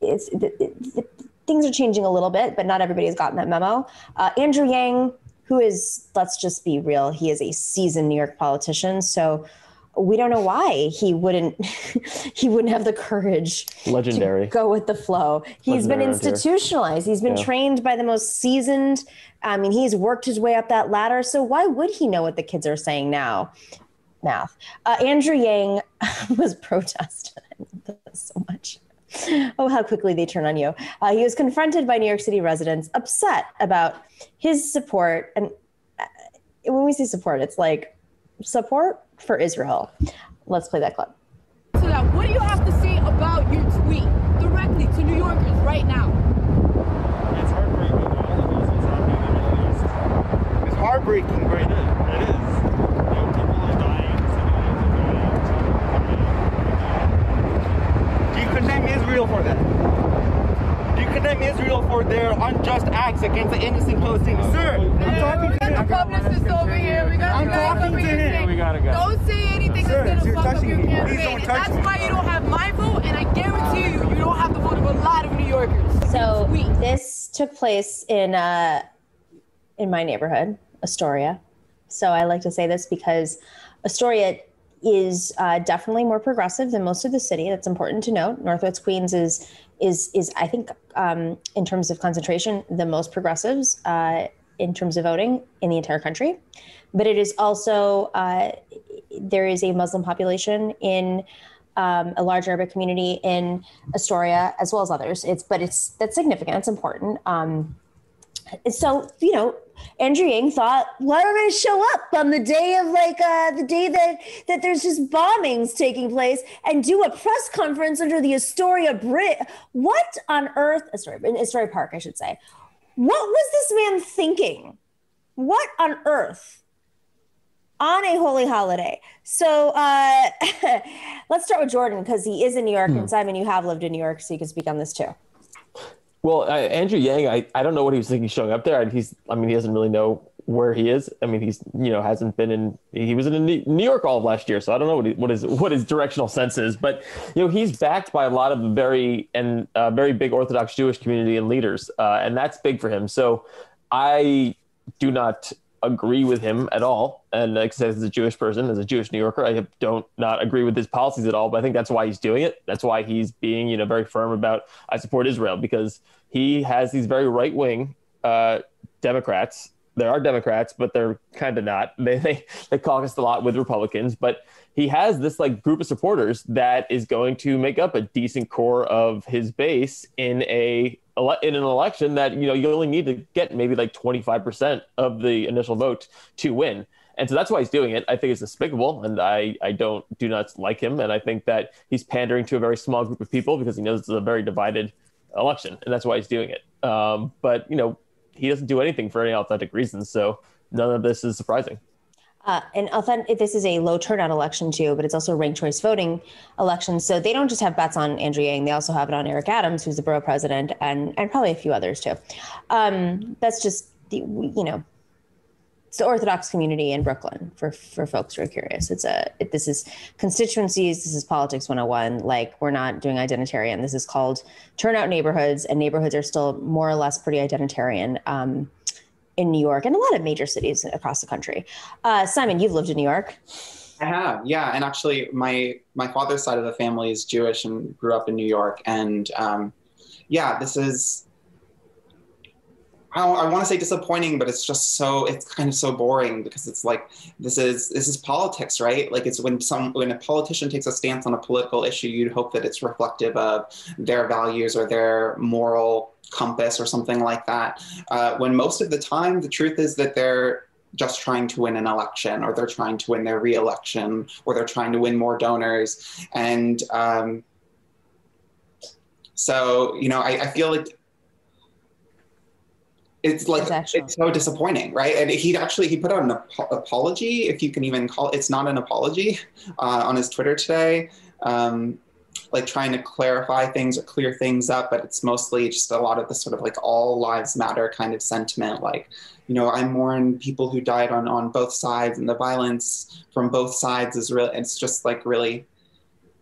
is the, the, things are changing a little bit, but not everybody has gotten that memo. Uh, Andrew Yang, who is let's just be real, he is a seasoned New York politician, so we don't know why he wouldn't he wouldn't have the courage Legendary. to go with the flow. He's been Legendary here. institutionalized. He's been Yeah. trained by the most seasoned. I mean, he's worked his way up that ladder. So why would he know what the kids are saying now? Math. Uh, Andrew Yang was protested. I love this so much. Oh, how quickly they turn on you. Uh, he was confronted by New York City residents upset about his support. And uh, when we say support, it's like support for Israel. Let's play that clip. to that. What do you have to say about your tweet directly to New Yorkers right now? It's heartbreaking. All of this is happening in the Middle East. It's heartbreaking. It is. It is. Young people are dying. Civilians are dying. Do you condemn Israel for that? Do you condemn Israel for their unjust acts against the innocent Palestinians? Sir, I'm talking we to got the publicist over here. We got I'm the guys talking over to here him. We gotta go. Don't say anything Sir, that's gonna fuck up your me. Please campaign. don't And touch that's me. why you don't have my vote, and I guarantee you, you don't have the vote of a lot of New Yorkers. So Tweet. this took place in uh, in my neighborhood, Astoria. So I like to say this because Astoria is uh, definitely more progressive than most of the city. That's important to note. Northwest Queens is is is I think um, in terms of concentration the most progressives uh, in terms of voting in the entire country. But it is also uh, there is a Muslim population in um, a large urban community in Astoria as well as others. It's but it's that's significant. It's important. Um, so you know, Andrew Yang thought, why don't I show up on the day of like uh, the day that that there's just bombings taking place and do a press conference under the Astoria Bridge? What on earth? Astoria, in Astoria Park, I should say. What was this man thinking? What on earth? on a holy holiday. So uh, let's start with Jordan because he is in New York, and Simon, you have lived in New York, so you can speak on this too. Well, uh, Andrew Yang, I, I don't know what he was thinking showing up there. He's, I mean, he doesn't really know where he is. I mean, he's, you know, hasn't been in, he was in New York all of last year. So I don't know what, he, what his, what his directional sense is, but, you know, he's backed by a lot of very, and uh, very big Orthodox Jewish community and leaders. Uh, and that's big for him. So I do not agree with him at all. And like I said, as a Jewish person, as a Jewish New Yorker, I don't not agree with his policies at all. But I think that's why he's doing it. That's why he's being, you know, very firm about I support Israel because he has these very right wing uh, Democrats. There are Democrats, but they're kind of not. They, they they caucus a lot with Republicans, but he has this like group of supporters that is going to make up a decent core of his base in a in an election that you know you only need to get maybe like 25% of the initial vote to win. And so that's why he's doing it. I think it's despicable and i i don't do not like him. And i think that he's pandering to a very small group of people because he knows it's a very divided election and that's why he's doing it. Um, but you know he doesn't do anything for any authentic reasons so none of this is surprising. Uh, and authentic, this is a low turnout election too, but it's also a ranked choice voting election. So they don't just have bets on Andrew Yang; they also have it on Eric Adams, who's the borough president, and and probably a few others too. Um, that's just the you know, it's the Orthodox community in Brooklyn for for folks who are curious. It's a it, this is constituencies. This is politics 101. Like we're not doing identitarian. This is called turnout neighborhoods, and neighborhoods are still more or less pretty identitarian. Um, in New York and a lot of major cities across the country. Uh, Simon, you've lived in New York. I have, yeah. And actually, my my father's side of the family is Jewish and grew up in New York. And um, yeah, this is. I, I want to say disappointing, but it's just so it's kind of so boring because it's like this is this is politics, right? Like it's when some when a politician takes a stance on a political issue, you'd hope that it's reflective of their values or their moral compass or something like that. Uh, when most of the time, the truth is that they're just trying to win an election or they're trying to win their reelection or they're trying to win more donors. And um, so, you know, I, I feel like it's like it's so disappointing right? And he actually he put out an ap- apology if you can even call it, it's not an apology uh, on his twitter today um, like trying to clarify things or clear things up but it's mostly just a lot of the sort of like all lives matter kind of sentiment like you know i mourn people who died on on both sides and the violence from both sides is really it's just like really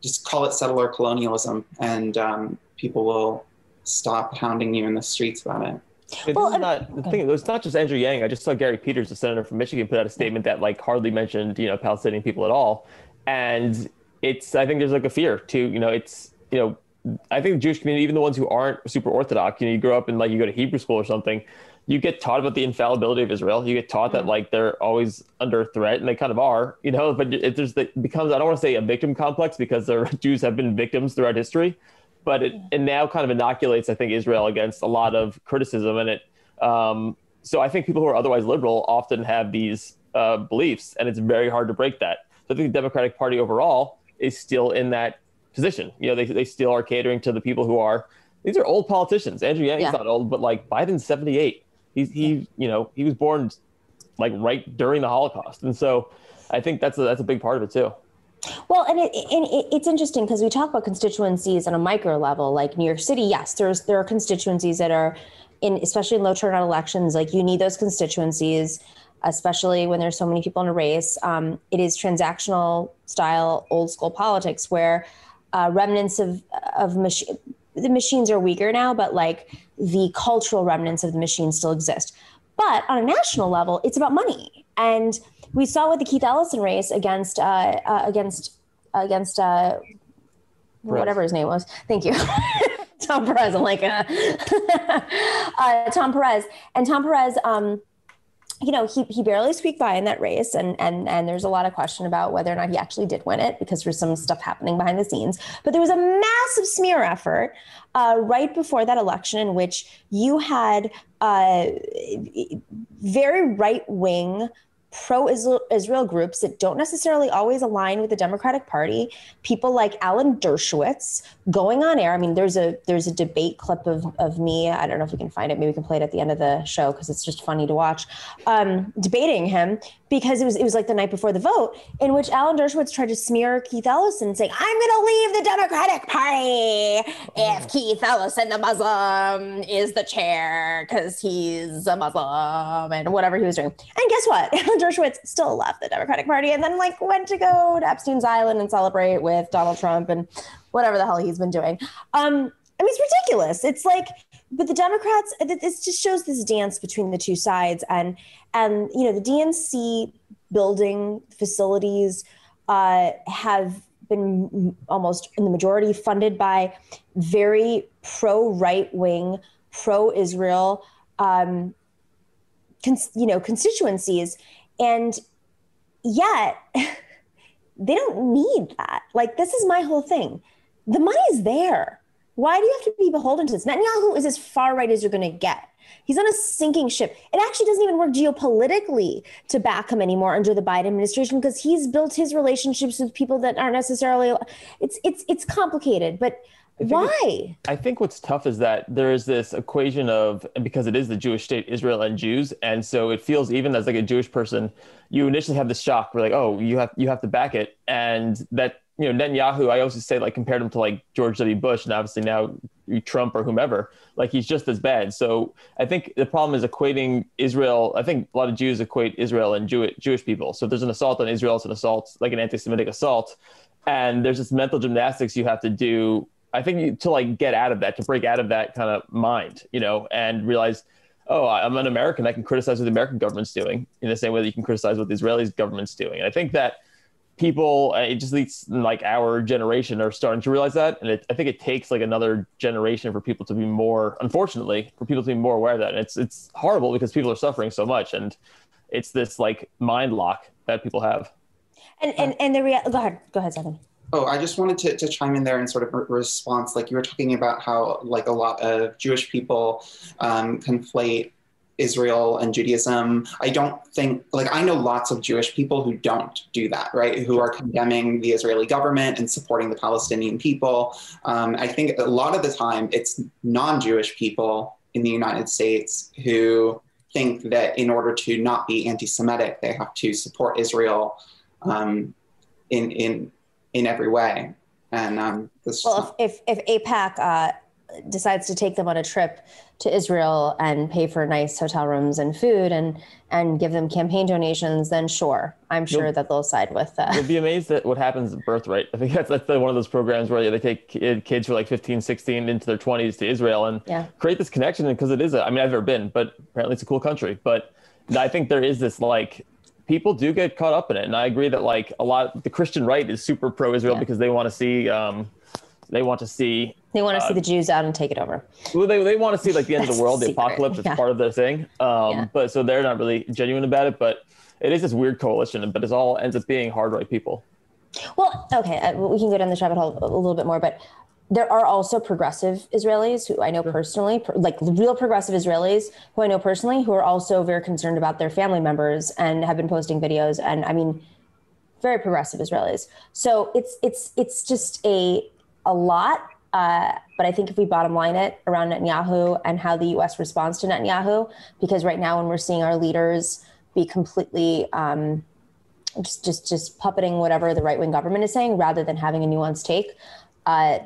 just call it settler colonialism and um, people will stop hounding you in the streets about it it well, not the thing. It's not just Andrew Yang. I just saw Gary Peters, the senator from Michigan, put out a statement that like hardly mentioned you know Palestinian people at all, and it's I think there's like a fear too. You know, it's you know I think the Jewish community, even the ones who aren't super orthodox, you know, you grow up in like you go to Hebrew school or something, you get taught about the infallibility of Israel. You get taught mm-hmm. that like they're always under threat, and they kind of are, you know. But it there's it becomes I don't want to say a victim complex because the Jews have been victims throughout history, but it, it now kind of inoculates I think Israel against a lot of criticism, and it. Um, so I think people who are otherwise liberal often have these uh, beliefs, and it's very hard to break that. So I think the Democratic Party overall is still in that position. You know, they, they still are catering to the people who are, these are old politicians. Andrew Yang's yeah. not old, but like Biden's 78. He's, he, you know, he was born like right during the Holocaust. And so I think that's a, that's a big part of it too. Well, and, it, and it's interesting because we talk about constituencies on a micro level, like New York City. Yes, there's there are constituencies that are in, especially in low turnout elections. Like you need those constituencies especially when there's so many people in a race. Um, it is transactional style, old school politics where uh, remnants of of the machines are weaker now, but like the cultural remnants of the machines still exist. But on a national level, it's about money, and we saw with the Keith Ellison race against uh, uh, against against uh, whatever his name was. Thank you. Tom Perez. I'm like, uh, uh, Tom Perez. And Tom Perez, um, you know, he, he barely squeaked by in that race. And, and, and there's a lot of question about whether or not he actually did win it because there's some stuff happening behind the scenes. But there was a massive smear effort uh, right before that election in which you had uh, very right wing pro Israel groups that don't necessarily always align with the Democratic Party. People like Alan Dershowitz going on air. I mean, there's a there's a debate clip of, of me. I don't know if we can find it. Maybe we can play it at the end of the show because it's just funny to watch. Um, debating him because it was it was like the night before the vote in which Alan Dershowitz tried to smear Keith Ellison, saying, "I'm going to leave the Democratic Party if Keith Ellison, the Muslim, is the chair because he's a Muslim and whatever he was doing." And guess what? Alan Dershowitz still left the Democratic Party and then like went to go to Epstein's Island and celebrate with Donald Trump and whatever the hell he's been doing. Um, I mean, it's ridiculous. It's like but the Democrats, this just shows this dance between the two sides, and and you know the DNC building facilities uh, have been almost in the majority funded by very pro right wing, pro Israel, um, cons- you know constituencies, and yet they don't need that. Like this is my whole thing. The money's there why do you have to be beholden to this? Netanyahu is as far right as you're going to get. He's on a sinking ship. It actually doesn't even work geopolitically to back him anymore under the Biden administration because he's built his relationships with people that aren't necessarily. It's it's it's complicated, but I Why? I think what's tough is that there is this equation of and because it is the Jewish state, Israel and Jews, and so it feels even as like a Jewish person, you initially have this shock. We're like, oh, you have you have to back it, and that you know Netanyahu. I always say like compared him to like George W. Bush, and obviously now Trump or whomever. Like he's just as bad. So I think the problem is equating Israel. I think a lot of Jews equate Israel and Jew- Jewish people. So if there's an assault on Israel, it's an assault like an anti-Semitic assault, and there's this mental gymnastics you have to do I think to like get out of that, to break out of that kind of mind, you know, and realize, oh, I'm an American. I can criticize what the American government's doing in the same way that you can criticize what the Israeli government's doing. And I think that people, uh, it just leads like our generation are starting to realize that. And it, I think it takes like another generation for people to be more, unfortunately, for people to be more aware of that. And it's it's horrible because people are suffering so much, and it's this like mind lock that people have. And and and the real. Go ahead. Go ahead, Simon. Oh, I just wanted to, to chime in there in sort of re- response. Like you were talking about how like a lot of Jewish people um, conflate Israel and Judaism. I don't think like I know lots of Jewish people who don't do that, right? Who are condemning the Israeli government and supporting the Palestinian people. Um, I think a lot of the time it's non-Jewish people in the United States who think that in order to not be anti-Semitic, they have to support Israel um, in in in every way. And um, this, Well, if if, if AIPAC uh, decides to take them on a trip to Israel and pay for nice hotel rooms and food and and give them campaign donations, then sure, I'm sure You'll- that they'll side with. Uh, You'll be amazed at what happens at birthright. I think that's, that's the, one of those programs where they take kid, kids who are like 15, 16 into their 20s to Israel and Yeah. create this connection because it is, a, I mean, I've never been, but apparently it's a cool country. But I think there is this like, people do get caught up in it. And I agree that like a lot, the Christian right is super pro Israel Yeah. because they want to see, um, they want to see they want to see uh, the Jews out and take it over. well, they, they want to see like the end of the world, the apocalypse. It's yeah. part of their thing. Um, Yeah. But so they're not really genuine about it. But it is this weird coalition. But it's all ends up being hard right people. Well, okay, uh, we can go down the rabbit hole a little bit more, but there are also progressive Israelis who I know personally, like real progressive Israelis who I know personally, who are also very concerned about their family members and have been posting videos. And I mean, very progressive Israelis. So it's it's it's just a a lot. Uh, but I think if we bottom line it around Netanyahu and how the U.S. responds to Netanyahu, because right now when we're seeing our leaders be completely um, just just just puppeting whatever the right wing government is saying rather than having a nuanced take, uh,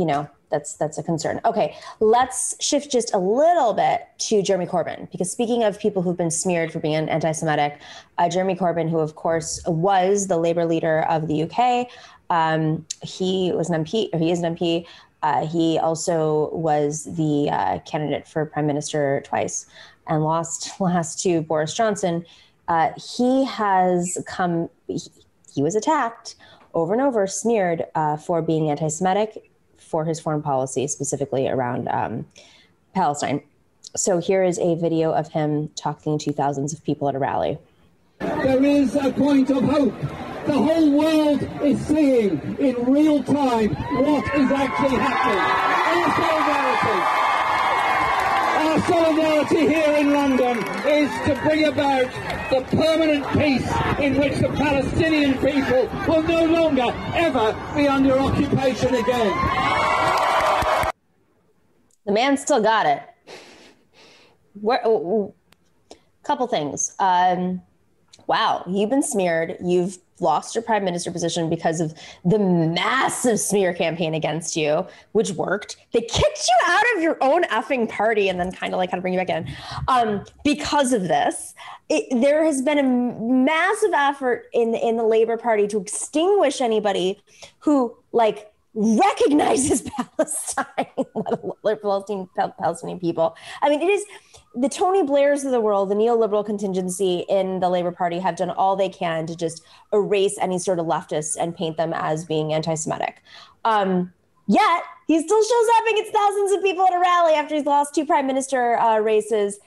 you know that's that's a concern. Okay, let's shift just a little bit to Jeremy Corbyn because speaking of people who've been smeared for being anti-Semitic, uh, Jeremy Corbyn, who of course was the Labour leader of the UK, um, he was an MP. Or he is an MP. Uh, he also was the uh, candidate for prime minister twice and lost last to Boris Johnson. Uh, he has come. He, he was attacked over and over, smeared uh, for being anti-Semitic, for his foreign policy, specifically around um, Palestine. So here is a video of him talking to thousands of people at a rally. there is a point of hope. The whole world is seeing in real time what is actually happening. Our solidarity, our solidarity here in London is to bring about the permanent peace in which the Palestinian people will no longer ever be under occupation again. The man still got it. Where, oh, oh, couple things. Um, wow, you've been smeared. You've lost your prime minister position because of the massive smear campaign against you, which worked. They kicked you out of your own effing party and then kind of like had to bring you back in um, because of this. It, there has been a massive effort in in the Labor Party to extinguish anybody who like recognizes Palestine, Palestinian, Palestinian people. I mean, it is the Tony Blairs of the world, the neoliberal contingency in the Labor Party have done all they can to just erase any sort of leftists and paint them as being anti-Semitic. Um, yet he still shows up and gets thousands of people at a rally after he's lost two prime minister uh, races.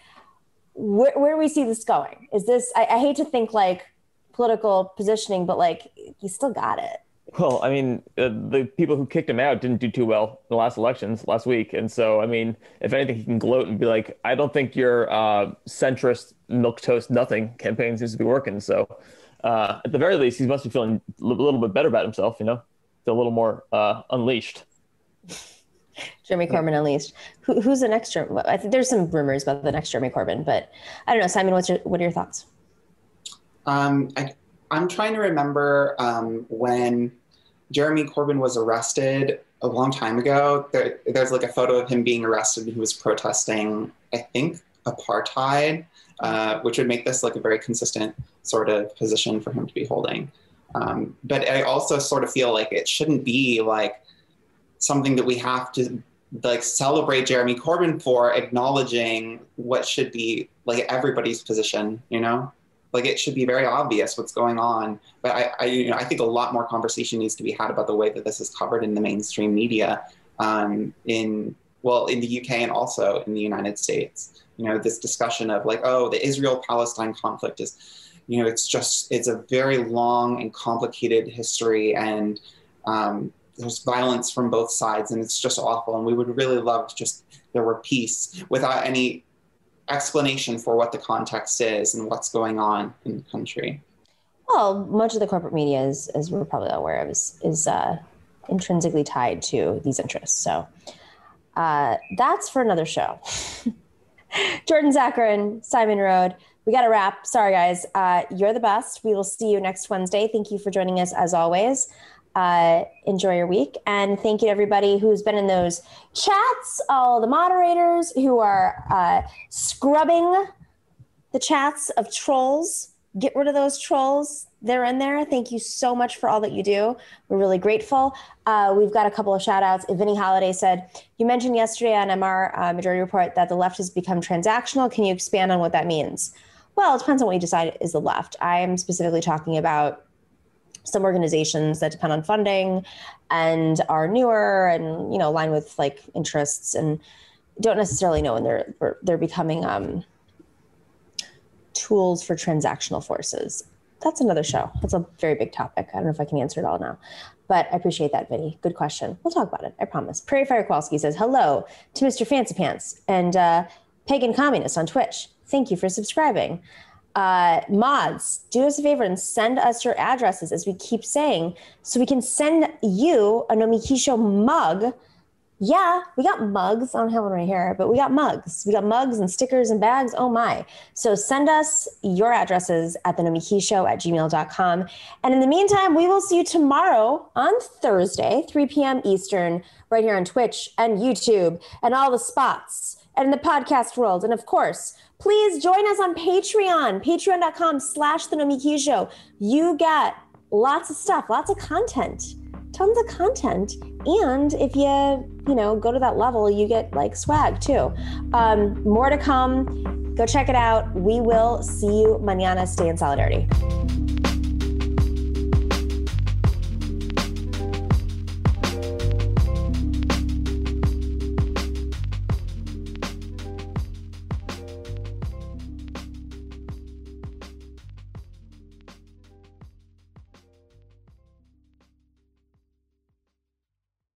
Where, where do we see this going? Is this? I, I hate to think like political positioning, but like he still got it. Well, I mean, uh, the people who kicked him out didn't do too well in the last elections last week, and so I mean, if anything, he can gloat and be like, "I don't think your uh, centrist milk toast nothing campaign seems to be working." So, uh, at the very least, he must be feeling a little bit better about himself. You know, feel a little more uh, unleashed. Jeremy Corbyn unleashed. Who, who's the next Jeremy? I think there's some rumors about the next Jeremy Corbyn, but I don't know. Simon, what's your, what are your thoughts? Um, I, I'm trying to remember um, when Jeremy Corbyn was arrested a long time ago. There, there's like a photo of him being arrested. He was protesting, I think, apartheid, uh, which would make this like a very consistent sort of position for him to be holding. Um, but I also sort of feel like it shouldn't be like something that we have to like celebrate Jeremy Corbyn for acknowledging what should be like everybody's position, you know? Like it should be very obvious what's going on. But I, I you know, I think a lot more conversation needs to be had about the way that this is covered in the mainstream media um, in well in the UK and also in the United States. You know, this discussion of like, oh, the Israel-Palestine conflict is, you know, it's just it's a very long and complicated history and um, there's violence from both sides and it's just awful and we would really love just there were peace without any explanation for what the context is and what's going on in the country Well, much of the corporate media, is, as we're probably aware of, is, is uh, intrinsically tied to these interests. So uh, that's for another show. Jordan Zakarin, Simon Narode. We got to wrap. Sorry, guys. Uh, you're the best. We will see you next Wednesday. Thank you for joining us as always. Uh, enjoy your week. And thank you to everybody who's been in those chats, all the moderators who are uh, scrubbing the chats of trolls. Get rid of those trolls. They're in there. Thank you so much for all that you do. We're really grateful. Uh, we've got a couple of shout outs. Vinny Holiday said, You mentioned yesterday on MR uh, Majority Report that the left has become transactional. Can you expand on what that means? Well, it depends on what you decide is the left. I am specifically talking about some organizations that depend on funding and are newer and you know align with like interests and don't necessarily know when they're they're becoming um, tools for transactional forces. That's another show. That's a very big topic. I don't know if I can answer it all now, but I appreciate that, Vinny. Good question. We'll talk about it. I promise. Prairie Fire Kowalski says hello to Mr. Fancy Pants and uh, Pagan Communist on Twitch. Thank you for subscribing. Uh, mods, do us a favor and send us your addresses, as we keep saying, so we can send you a Nomiki Show mug. Yeah, we got mugs. I don't have one right here, but we got mugs. We got mugs and stickers and bags. Oh my. So send us your addresses at the Show at gmail.com. And in the meantime, we will see you tomorrow on Thursday, 3 p.m. Eastern, right here on Twitch and YouTube and all the spots and in the podcast world. And of course, please join us on Patreon, patreon.com slash the Nomiki Show. You get lots of stuff, lots of content, tons of content. And if you, you know, go to that level, you get like swag too. Um, more to come. Go check it out. We will see you mañana. Stay in solidarity.